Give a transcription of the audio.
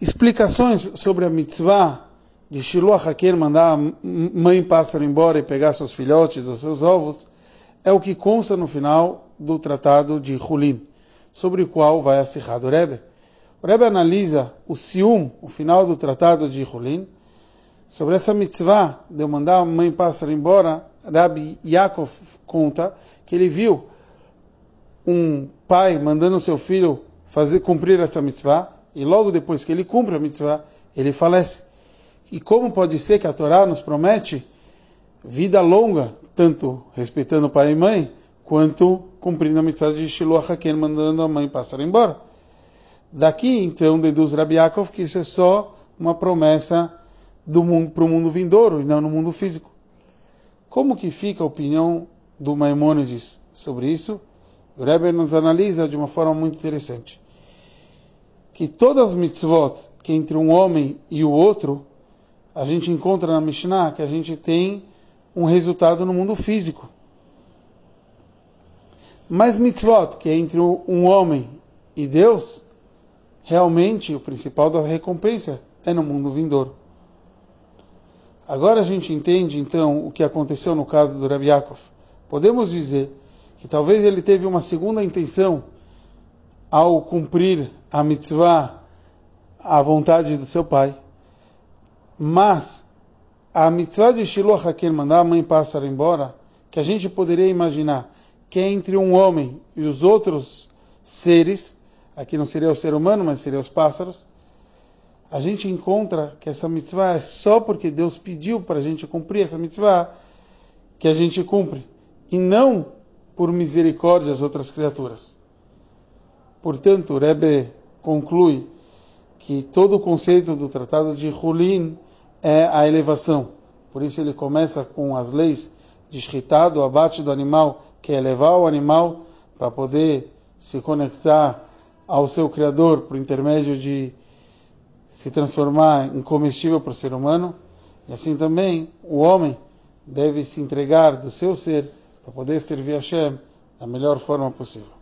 explicações sobre a mitzvah de Shiloh Haker mandar a mãe pássaro embora e pegar seus filhotes os seus ovos, é o que consta no final do tratado de Hulin, sobre o qual vai a Sihá do Rebbe. O Rebbe analisa o Sium, o final do tratado de Hulin, sobre essa mitzvah de eu mandar a mãe pássaro embora, Rabbi Yaakov conta que ele viu um pai mandando seu filho fazer cumprir essa mitzvah, e logo depois que ele cumpre a mitzvah, ele falece. E como pode ser que a Torá nos promete vida longa, tanto respeitando pai e mãe, quanto cumprindo a mitzvah de Shiloh HaKen, mandando a mãe passar embora? Daqui, então, deduz Rabbi Yaakov que isso é só uma promessa para o mundo vindouro e não no mundo físico. Como que fica a opinião do Maimônides sobre isso? O Rebbe nos analisa de uma forma muito interessante. Que todas as mitzvot que entre um homem e o outro, a gente encontra na Mishnah que a gente tem um resultado no mundo físico. Mas mitzvot, que é entre um homem e Deus, realmente o principal da recompensa é no mundo vindouro. Agora a gente entende então o que aconteceu no caso do Rabbi Yaakov. Podemos dizer que talvez ele teve uma segunda intenção ao cumprir a mitzvah à vontade do seu pai. Mas a mitzvah de Shiloh Hakel, mandar a mãe pássaro embora, que a gente poderia imaginar que é entre um homem e os outros seres, aqui não seria o ser humano, mas seria os pássaros, a gente encontra que essa mitzvah é só porque Deus pediu para a gente cumprir essa mitzvah que a gente cumpre, e não por misericórdia às outras criaturas. Portanto, o Rebbe conclui que todo o conceito do tratado de Hulin é a elevação. Por isso ele começa com as leis de shritado, o abate do animal, que é elevar o animal para poder se conectar ao seu Criador por intermédio de se transformar em comestível para o ser humano. E assim também o homem deve se entregar do seu ser para poder servir a Hashem da melhor forma possível.